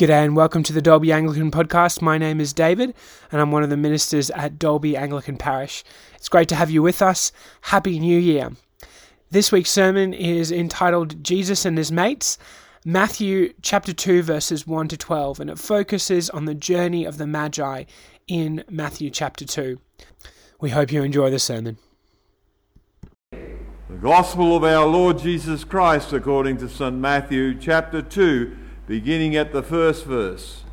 G'day and welcome to the Dalby Anglican Podcast. My name is David and I'm one of the ministers at Dalby Anglican Parish. It's great to have you with us. Happy New Year. This week's sermon is entitled Jesus and His Mates, Matthew chapter 2 verses 1 to 12 and it focuses on the journey of the Magi in Matthew chapter 2. We hope you enjoy the sermon. The Gospel of our Lord Jesus Christ according to St. Matthew chapter 2 beginning at the first verse.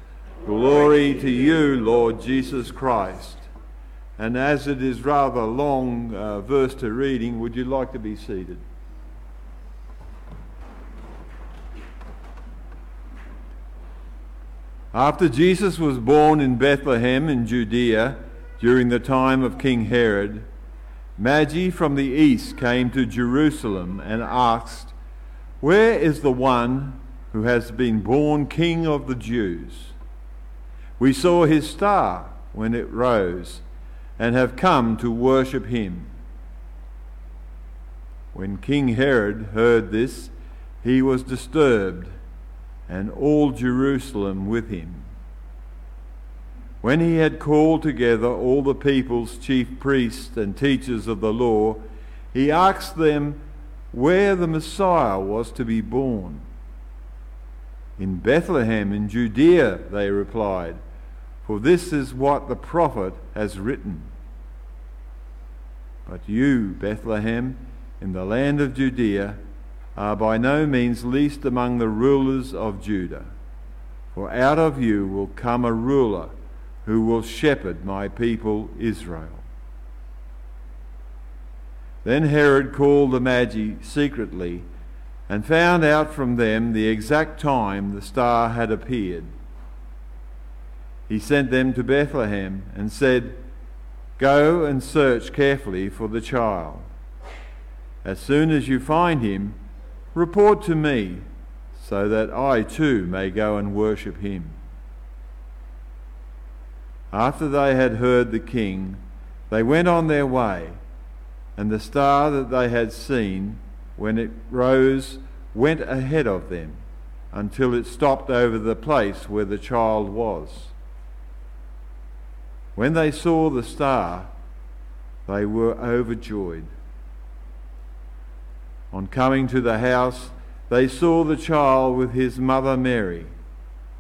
Glory to you, Lord Jesus Christ. And as it is rather long uh, verse to reading, would you like to be seated? After Jesus was born in Bethlehem in Judea during the time of King Herod, Magi from the east came to Jerusalem and asked, Where is the one who has been born King of the Jews. We saw his star when it rose and have come to worship him. When King Herod heard this, he was disturbed, and all Jerusalem with him. When he had called together all the people's chief priests and teachers of the law, he asked them where the Messiah was to be born. In Bethlehem in Judea, they replied, for this is what the prophet has written. But you, Bethlehem, in the land of Judea, are by no means least among the rulers of Judah. For out of you will come a ruler who will shepherd my people Israel. Then Herod called the Magi secretly and found out from them the exact time the star had appeared. He sent them to Bethlehem and said, Go and search carefully for the child. As soon as you find him, report to me, so that I too may go and worship him. After they had heard the king, they went on their way, and the star that they had seen when it rose, went ahead of them until it stopped over the place where the child was. When they saw the star, they were overjoyed. On coming to the house, they saw the child with his mother Mary,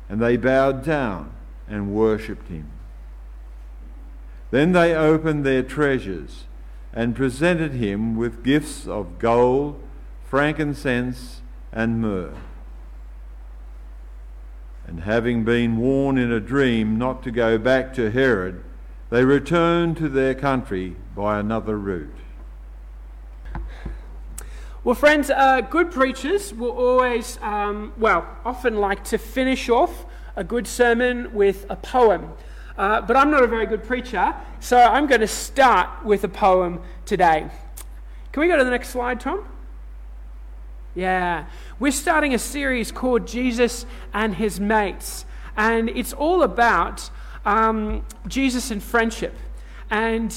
and they bowed down and worshipped him. Then they opened their treasures and presented him with gifts of gold frankincense, and myrrh. And having been warned in a dream not to go back to Herod, they returned to their country by another route. Well, friends, uh, good preachers will always, um, well, often like to finish off a good sermon with a poem. Uh, but I'm not a very good preacher, so I'm going to start with a poem today. Can we go to the next slide, Tom? Yeah. We're starting a series called Jesus and His Mates. And it's all about um, Jesus and friendship. And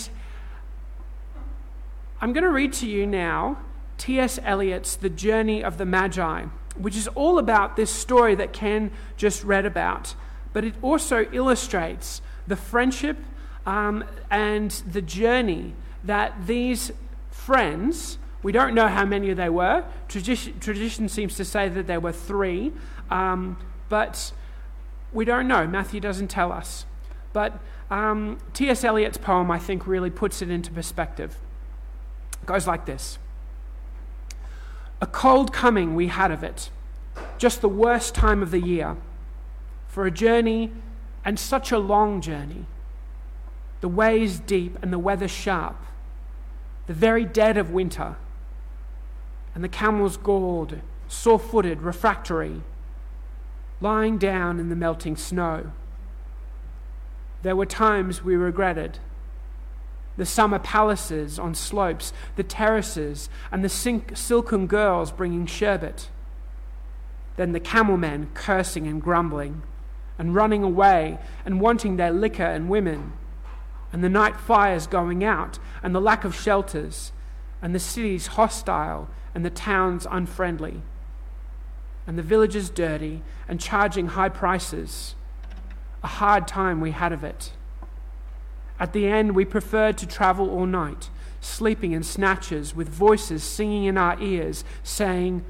I'm going to read to you now T.S. Eliot's The Journey of the Magi, which is all about this story that Ken just read about. But it also illustrates the friendship um, and the journey that these friends we don't know how many there were. Tradition, tradition seems to say that there were three, um, but we don't know. Matthew doesn't tell us. But um, T.S. Eliot's poem, I think, really puts it into perspective. It goes like this A cold coming we had of it, just the worst time of the year, for a journey, and such a long journey. The ways deep and the weather sharp, the very dead of winter and the camels gored, sore footed, refractory, lying down in the melting snow. There were times we regretted the summer palaces on slopes, the terraces, and the silken girls bringing sherbet. Then the camel men cursing and grumbling, and running away and wanting their liquor and women, and the night fires going out, and the lack of shelters, and the cities hostile and the towns unfriendly. and the villages dirty and charging high prices. A hard time we had of it. At the end, we preferred to travel all night, sleeping in snatches with voices singing in our ears, saying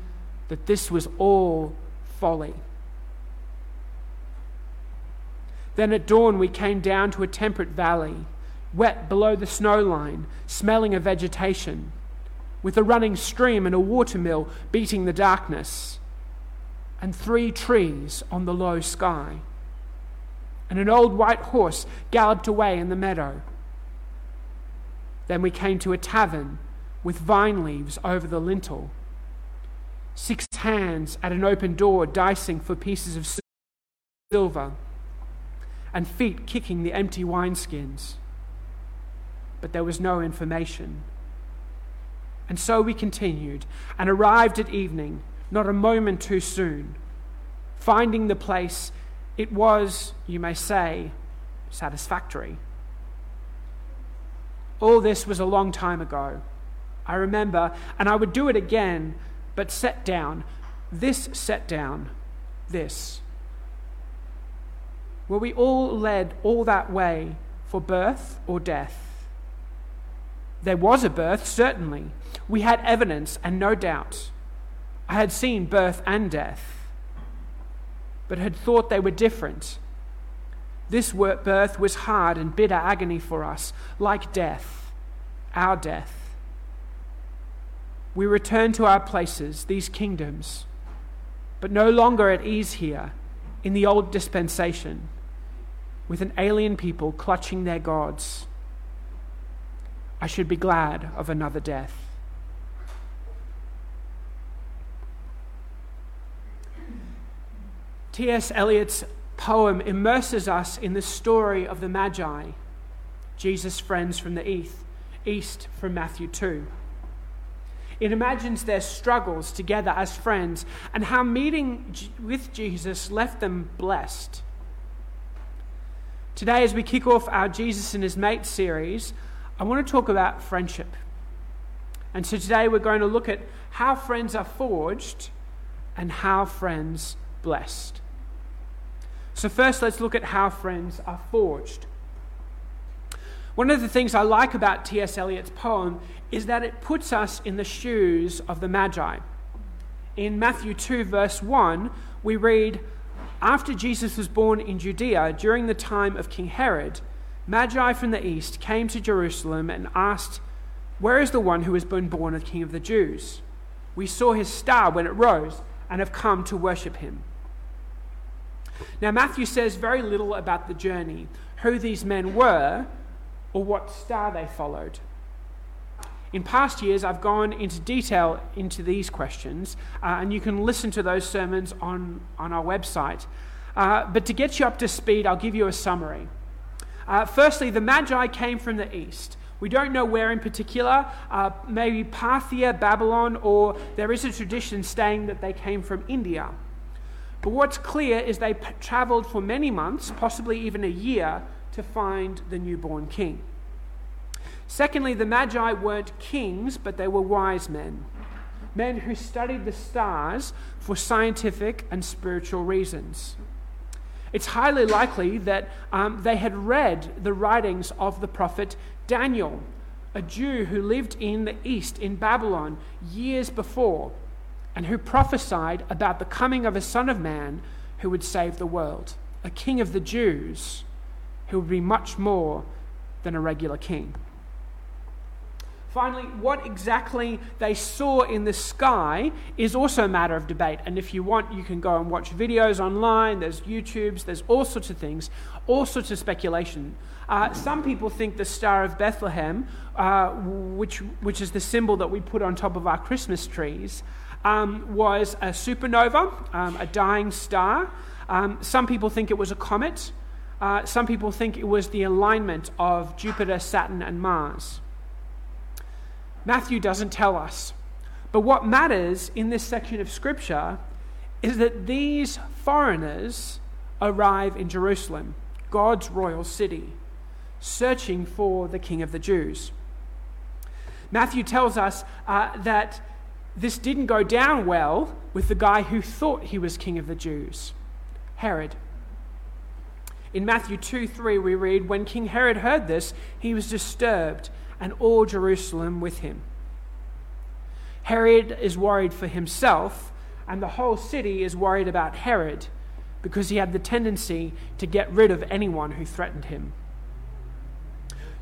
that this was all folly. Then at dawn, we came down to a temperate valley, wet below the snow line, smelling of vegetation, with a running stream and a watermill beating the darkness, and three trees on the low sky. And an old white horse galloped away in the meadow. Then we came to a tavern with vine leaves over the lintel, six hands at an open door dicing for pieces of silver and feet kicking the empty wineskins. But there was no information. And so we continued and arrived at evening, not a moment too soon. Finding the place, it was, you may say, satisfactory. All this was a long time ago. I remember, and I would do it again, but set down. This set down. This. Were we all led all that way for birth or death? There was a birth, certainly. We had evidence and no doubt. I had seen birth and death, but had thought they were different. This birth was hard and bitter agony for us, like death, our death. We returned to our places, these kingdoms, but no longer at ease here in the old dispensation with an alien people clutching their gods. I should be glad of another death. T.S. Eliot's poem immerses us in the story of the Magi, Jesus' friends from the east, east from Matthew 2. It imagines their struggles together as friends and how meeting with Jesus left them blessed Today, as we kick off our Jesus and His Mate series, I want to talk about friendship. And so today we're going to look at how friends are forged and how friends blessed. So, first, let's look at how friends are forged. One of the things I like about T.S. Eliot's poem is that it puts us in the shoes of the Magi. In Matthew 2, verse 1, we read, after Jesus was born in Judea during the time of King Herod, Magi from the east came to Jerusalem and asked, Where is the one who has been born a king of the Jews? We saw his star when it rose and have come to worship him. Now, Matthew says very little about the journey, who these men were, or what star they followed. In past years, I've gone into detail into these questions, uh, and you can listen to those sermons on, on our website. Uh, but to get you up to speed, I'll give you a summary. Uh, firstly, the Magi came from the east. We don't know where in particular, uh, maybe Parthia, Babylon, or there is a tradition saying that they came from India. But what's clear is they p- traveled for many months, possibly even a year, to find the newborn king. Secondly, the Magi weren't kings, but they were wise men. Men who studied the stars for scientific and spiritual reasons. It's highly likely that um, they had read the writings of the prophet Daniel, a Jew who lived in the east in Babylon years before, and who prophesied about the coming of a Son of Man who would save the world, a king of the Jews who would be much more than a regular king. Finally, what exactly they saw in the sky is also a matter of debate. And if you want, you can go and watch videos online. There's YouTubes, there's all sorts of things, all sorts of speculation. Uh, some people think the Star of Bethlehem, uh, which, which is the symbol that we put on top of our Christmas trees, um, was a supernova, um, a dying star. Um, some people think it was a comet. Uh, some people think it was the alignment of Jupiter, Saturn, and Mars. Matthew doesn't tell us. But what matters in this section of Scripture is that these foreigners arrive in Jerusalem, God's royal city, searching for the King of the Jews. Matthew tells us uh, that this didn't go down well with the guy who thought he was king of the Jews, Herod. In Matthew 2 3, we read, When King Herod heard this, he was disturbed, and all Jerusalem with him. Herod is worried for himself, and the whole city is worried about Herod because he had the tendency to get rid of anyone who threatened him.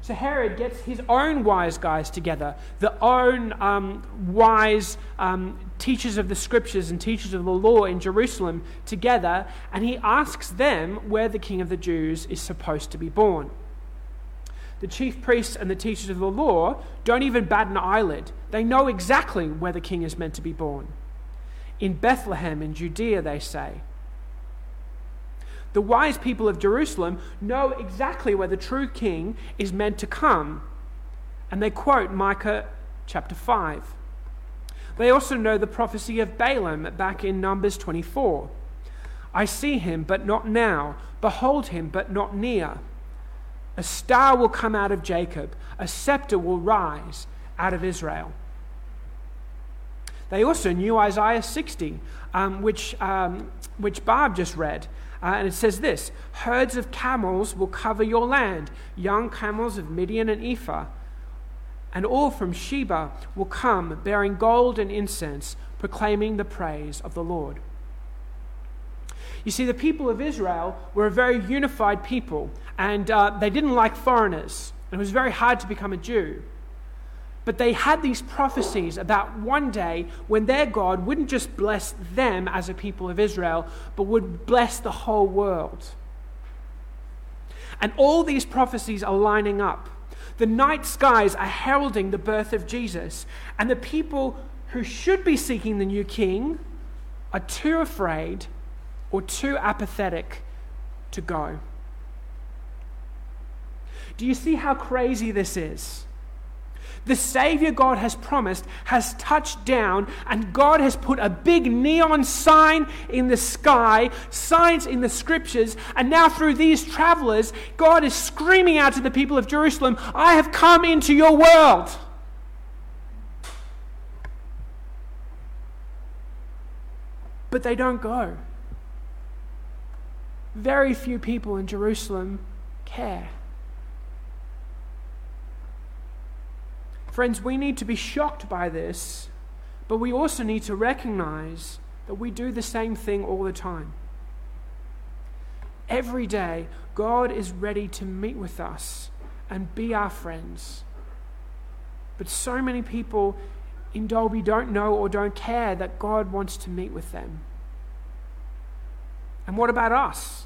So Herod gets his own wise guys together, the own um, wise um, teachers of the scriptures and teachers of the law in Jerusalem together, and he asks them where the king of the Jews is supposed to be born. The chief priests and the teachers of the law don't even bat an eyelid. They know exactly where the king is meant to be born. In Bethlehem in Judea, they say. The wise people of Jerusalem know exactly where the true king is meant to come. And they quote Micah chapter 5. They also know the prophecy of Balaam back in Numbers 24. I see him, but not now. Behold him, but not near. A star will come out of Jacob, a scepter will rise out of Israel. They also knew Isaiah 60, um, which, um, which Barb just read. Uh, and it says this Herds of camels will cover your land, young camels of Midian and Ephah. And all from Sheba will come, bearing gold and incense, proclaiming the praise of the Lord. You see, the people of Israel were a very unified people, and uh, they didn't like foreigners. It was very hard to become a Jew. But they had these prophecies about one day when their God wouldn't just bless them as a people of Israel, but would bless the whole world. And all these prophecies are lining up. The night skies are heralding the birth of Jesus, and the people who should be seeking the new king are too afraid or too apathetic to go. Do you see how crazy this is? the Savior God has promised has touched down, and God has put a big neon sign in the sky, signs in the scriptures, and now through these travelers, God is screaming out to the people of Jerusalem, I have come into your world. But they don't go. Very few people in Jerusalem care. Friends, we need to be shocked by this, but we also need to recognize that we do the same thing all the time. Every day, God is ready to meet with us and be our friends. But so many people in Dalby don't know or don't care that God wants to meet with them. And what about us?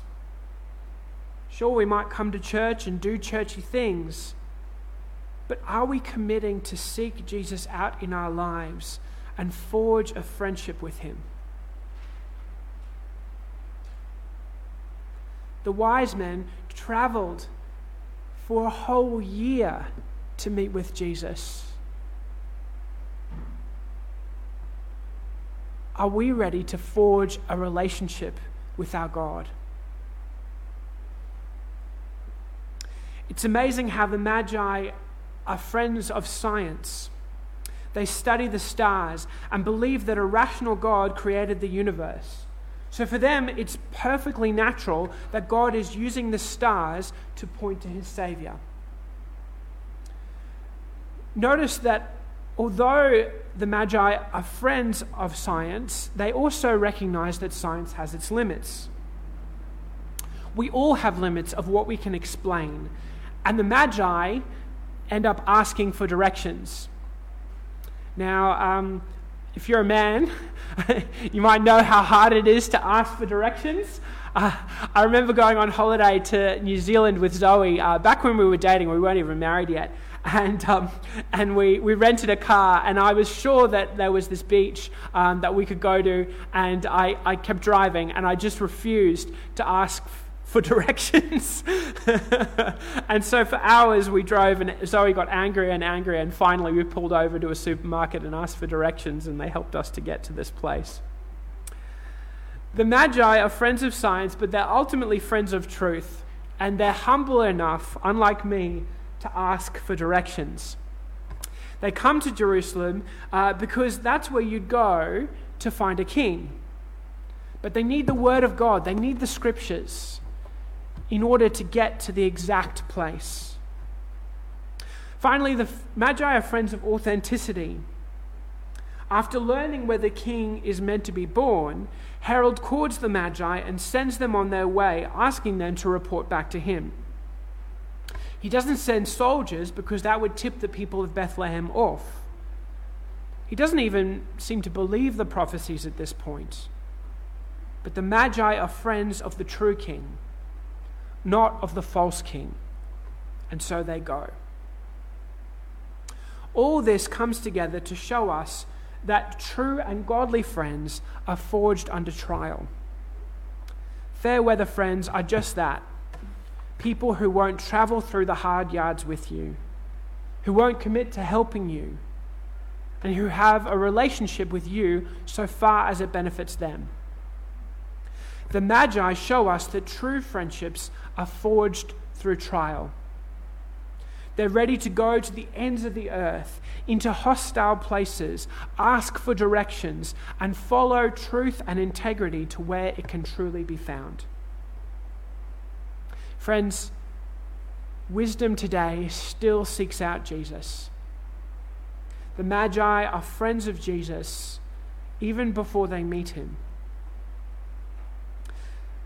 Sure, we might come to church and do churchy things, but are we committing to seek Jesus out in our lives and forge a friendship with him? The wise men traveled for a whole year to meet with Jesus. Are we ready to forge a relationship with our God? It's amazing how the Magi are friends of science. They study the stars and believe that a rational God created the universe. So for them, it's perfectly natural that God is using the stars to point to his Savior. Notice that although the Magi are friends of science, they also recognize that science has its limits. We all have limits of what we can explain. And the Magi end up asking for directions. Now, um, if you're a man, you might know how hard it is to ask for directions. Uh, I remember going on holiday to New Zealand with Zoe uh, back when we were dating, we weren't even married yet. And, um, and we, we rented a car, and I was sure that there was this beach um, that we could go to, and I, I kept driving, and I just refused to ask for directions. and so for hours we drove, and Zoe got angrier and angrier, and finally we pulled over to a supermarket and asked for directions, and they helped us to get to this place. The Magi are friends of science, but they're ultimately friends of truth, and they're humble enough, unlike me, to ask for directions. They come to Jerusalem uh, because that's where you'd go to find a king. But they need the Word of God, they need the Scriptures in order to get to the exact place. Finally, the Magi are friends of authenticity. After learning where the king is meant to be born, Herod calls the Magi and sends them on their way, asking them to report back to him. He doesn't send soldiers because that would tip the people of Bethlehem off. He doesn't even seem to believe the prophecies at this point. But the Magi are friends of the true king, not of the false king. And so they go. All this comes together to show us that true and godly friends are forged under trial. Fair weather friends are just that people who won't travel through the hard yards with you, who won't commit to helping you, and who have a relationship with you so far as it benefits them. The Magi show us that true friendships are forged through trial. They're ready to go to the ends of the earth, into hostile places, ask for directions, and follow truth and integrity to where it can truly be found. Friends, wisdom today still seeks out Jesus. The Magi are friends of Jesus even before they meet him.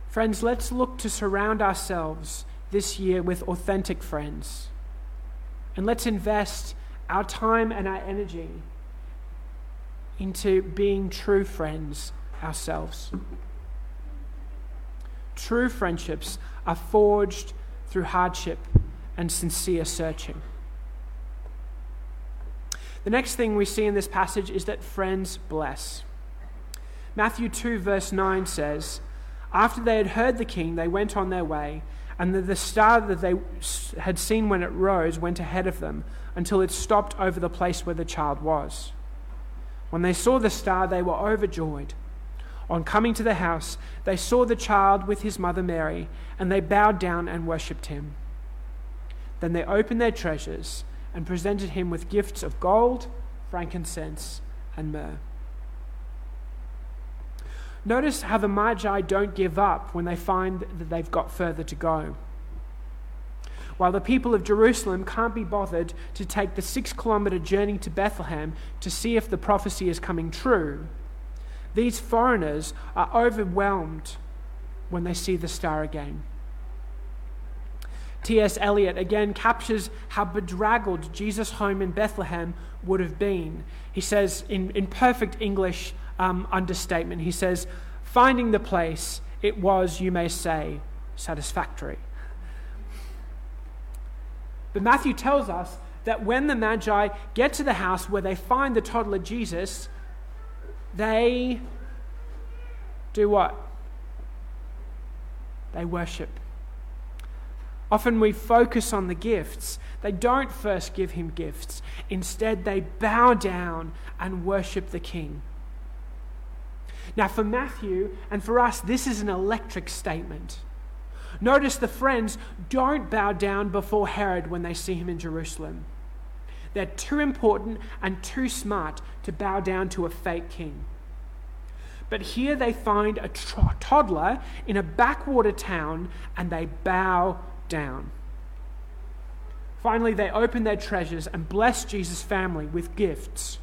Friends, let's look to surround ourselves this year with authentic friends and let's invest our time and our energy into being true friends ourselves. True friendships are forged through hardship and sincere searching. The next thing we see in this passage is that friends bless. Matthew 2, verse 9 says, After they had heard the king, they went on their way and the, star that they had seen when it rose went ahead of them until it stopped over the place where the child was. When they saw the star, they were overjoyed. On coming to the house, they saw the child with his mother Mary, and they bowed down and worshipped him. Then they opened their treasures and presented him with gifts of gold, frankincense, and myrrh. Notice how the Magi don't give up when they find that they've got further to go. While the people of Jerusalem can't be bothered to take the six kilometer journey to Bethlehem to see if the prophecy is coming true, these foreigners are overwhelmed when they see the star again. T.S. Eliot again captures how bedraggled Jesus' home in Bethlehem would have been. He says, in, in perfect English, um, understatement. He says, Finding the place, it was, you may say, satisfactory. But Matthew tells us that when the Magi get to the house where they find the toddler Jesus, they do what? They worship. Often we focus on the gifts. They don't first give him gifts. Instead, they bow down and worship the king. Now, for Matthew and for us, this is an electric statement. Notice the friends don't bow down before Herod when they see him in Jerusalem. They're too important and too smart to bow down to a fake king. But here they find a toddler in a backwater town and they bow down. Finally, they open their treasures and bless Jesus' family with gifts.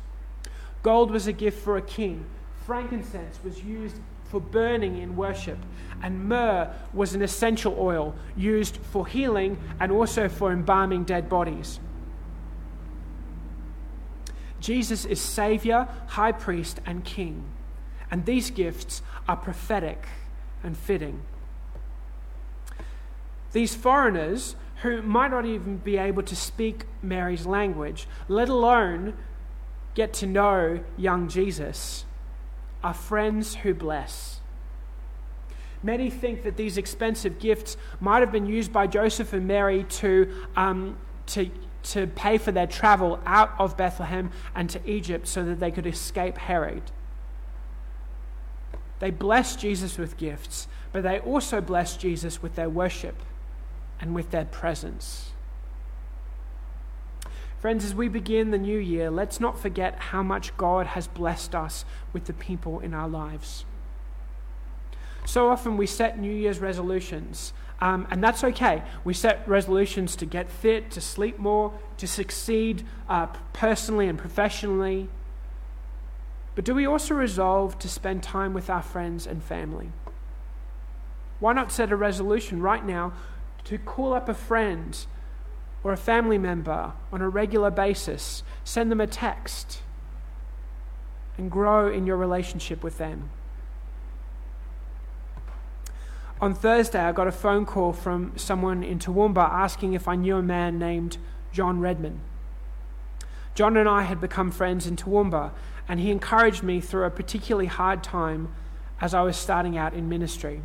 Gold was a gift for a king, Frankincense was used for burning in worship, and myrrh was an essential oil used for healing and also for embalming dead bodies. Jesus is Savior, High Priest, and King, and these gifts are prophetic and fitting. These foreigners, who might not even be able to speak Mary's language, let alone get to know young Jesus, are friends who bless. Many think that these expensive gifts might have been used by Joseph and Mary to, um, to, to pay for their travel out of Bethlehem and to Egypt so that they could escape Herod. They blessed Jesus with gifts, but they also blessed Jesus with their worship and with their presence. Friends, as we begin the new year, let's not forget how much God has blessed us with the people in our lives. So often we set New Year's resolutions, um, and that's okay. We set resolutions to get fit, to sleep more, to succeed uh, personally and professionally. But do we also resolve to spend time with our friends and family? Why not set a resolution right now to call up a friend or a family member on a regular basis? Send them a text and grow in your relationship with them. On Thursday, I got a phone call from someone in Toowoomba asking if I knew a man named John Redman. John and I had become friends in Toowoomba, and he encouraged me through a particularly hard time as I was starting out in ministry.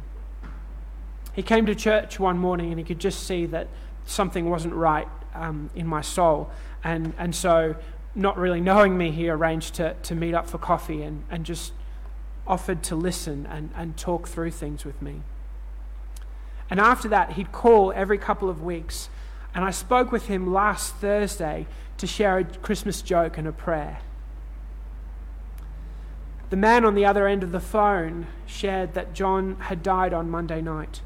He came to church one morning and he could just see that something wasn't right um, in my soul. And, and so, not really knowing me, he arranged to, to meet up for coffee and, and just offered to listen and, and talk through things with me. And after that, he'd call every couple of weeks. And I spoke with him last Thursday to share a Christmas joke and a prayer. The man on the other end of the phone shared that John had died on Monday night.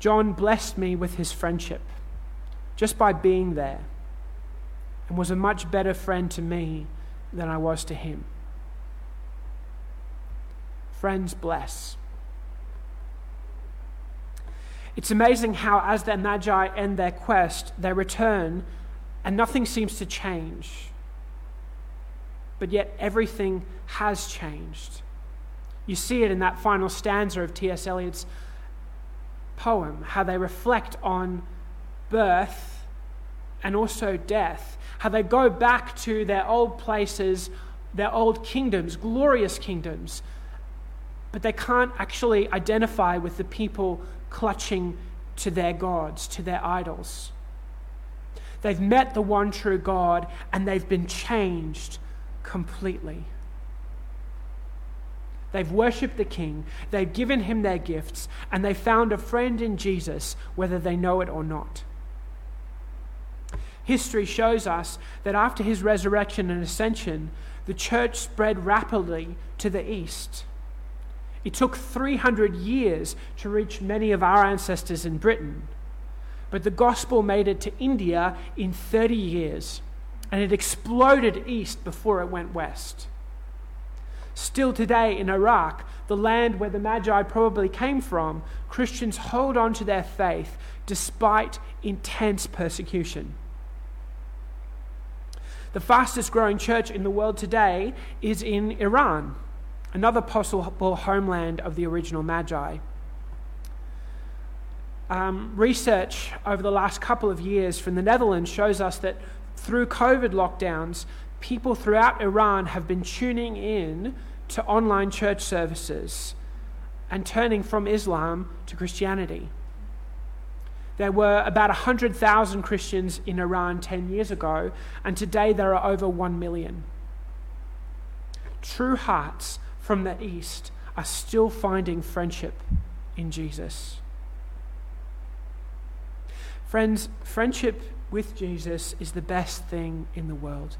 John blessed me with his friendship just by being there and was a much better friend to me than I was to him. Friends bless. It's amazing how, as the Magi end their quest, they return and nothing seems to change. But yet, everything has changed. You see it in that final stanza of T.S. Eliot's poem, how they reflect on birth and also death, how they go back to their old places, their old kingdoms, glorious kingdoms, but they can't actually identify with the people clutching to their gods, to their idols. They've met the one true God and they've been changed completely. They've worshipped the King, they've given him their gifts, and they found a friend in Jesus, whether they know it or not. History shows us that after his resurrection and ascension, the church spread rapidly to the east. It took 300 years to reach many of our ancestors in Britain. But the gospel made it to India in 30 years, and it exploded east before it went west. Still today in Iraq, the land where the Magi probably came from, Christians hold on to their faith despite intense persecution. The fastest growing church in the world today is in Iran another possible homeland of the original Magi. Um, research over the last couple of years from the Netherlands shows us that through COVID lockdowns, people throughout Iran have been tuning in to online church services and turning from Islam to Christianity. There were about 100,000 Christians in Iran 10 years ago, and today there are over 1 million. True hearts from the East are still finding friendship in Jesus. Friends, friendship with Jesus is the best thing in the world.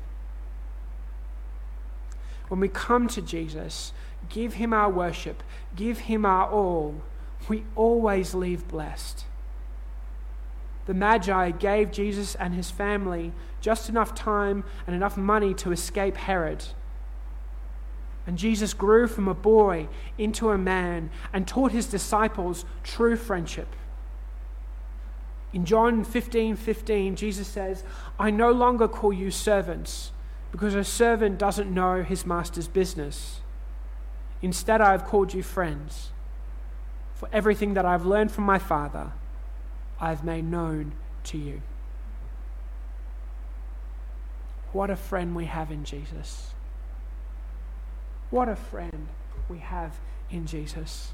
When we come to Jesus, give him our worship, give him our all, we always leave blessed. The Magi gave Jesus and his family just enough time and enough money to escape Herod and Jesus grew from a boy into a man and taught his disciples true friendship. In John 15 15, Jesus says, I no longer call you servants, because a servant doesn't know his master's business. Instead, I have called you friends. For everything that I've learned from my Father, I've made known to you. What a friend we have in Jesus. What a friend we have in Jesus.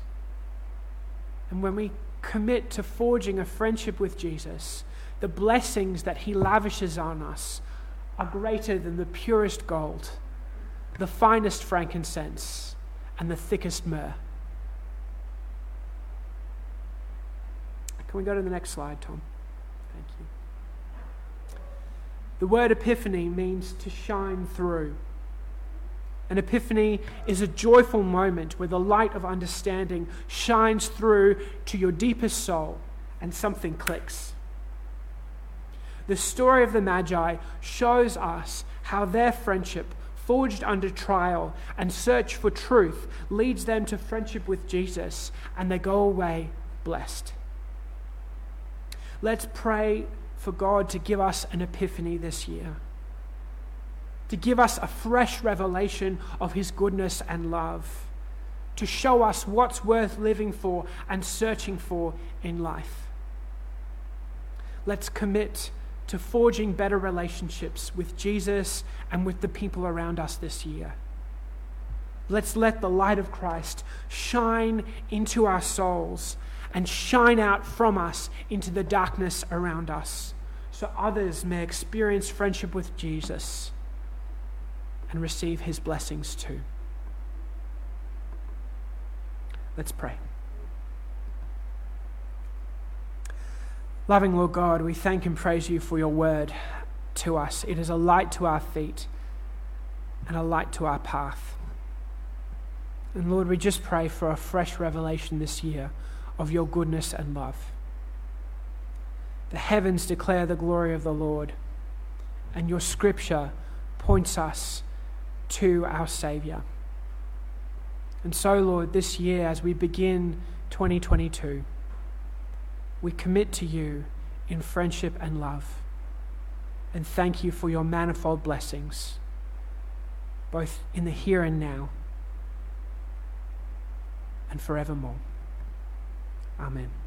And when we commit to forging a friendship with Jesus, the blessings that he lavishes on us are greater than the purest gold, the finest frankincense, and the thickest myrrh. Can we go to the next slide, Tom? Thank you. The word epiphany means to shine through. An epiphany is a joyful moment where the light of understanding shines through to your deepest soul and something clicks. The story of the Magi shows us how their friendship, forged under trial and search for truth, leads them to friendship with Jesus, and they go away blessed. Let's pray for God to give us an epiphany this year to give us a fresh revelation of His goodness and love, to show us what's worth living for and searching for in life. Let's commit to forging better relationships with Jesus and with the people around us this year. Let's let the light of Christ shine into our souls and shine out from us into the darkness around us so others may experience friendship with Jesus and receive his blessings too. Let's pray. Loving Lord God, we thank and praise you for your word to us. It is a light to our feet and a light to our path. And Lord, we just pray for a fresh revelation this year of your goodness and love. The heavens declare the glory of the Lord, and your scripture points us to our Savior. And so, Lord, this year, as we begin 2022, we commit to you in friendship and love. And thank you for your manifold blessings, both in the here and now and forevermore. Amen.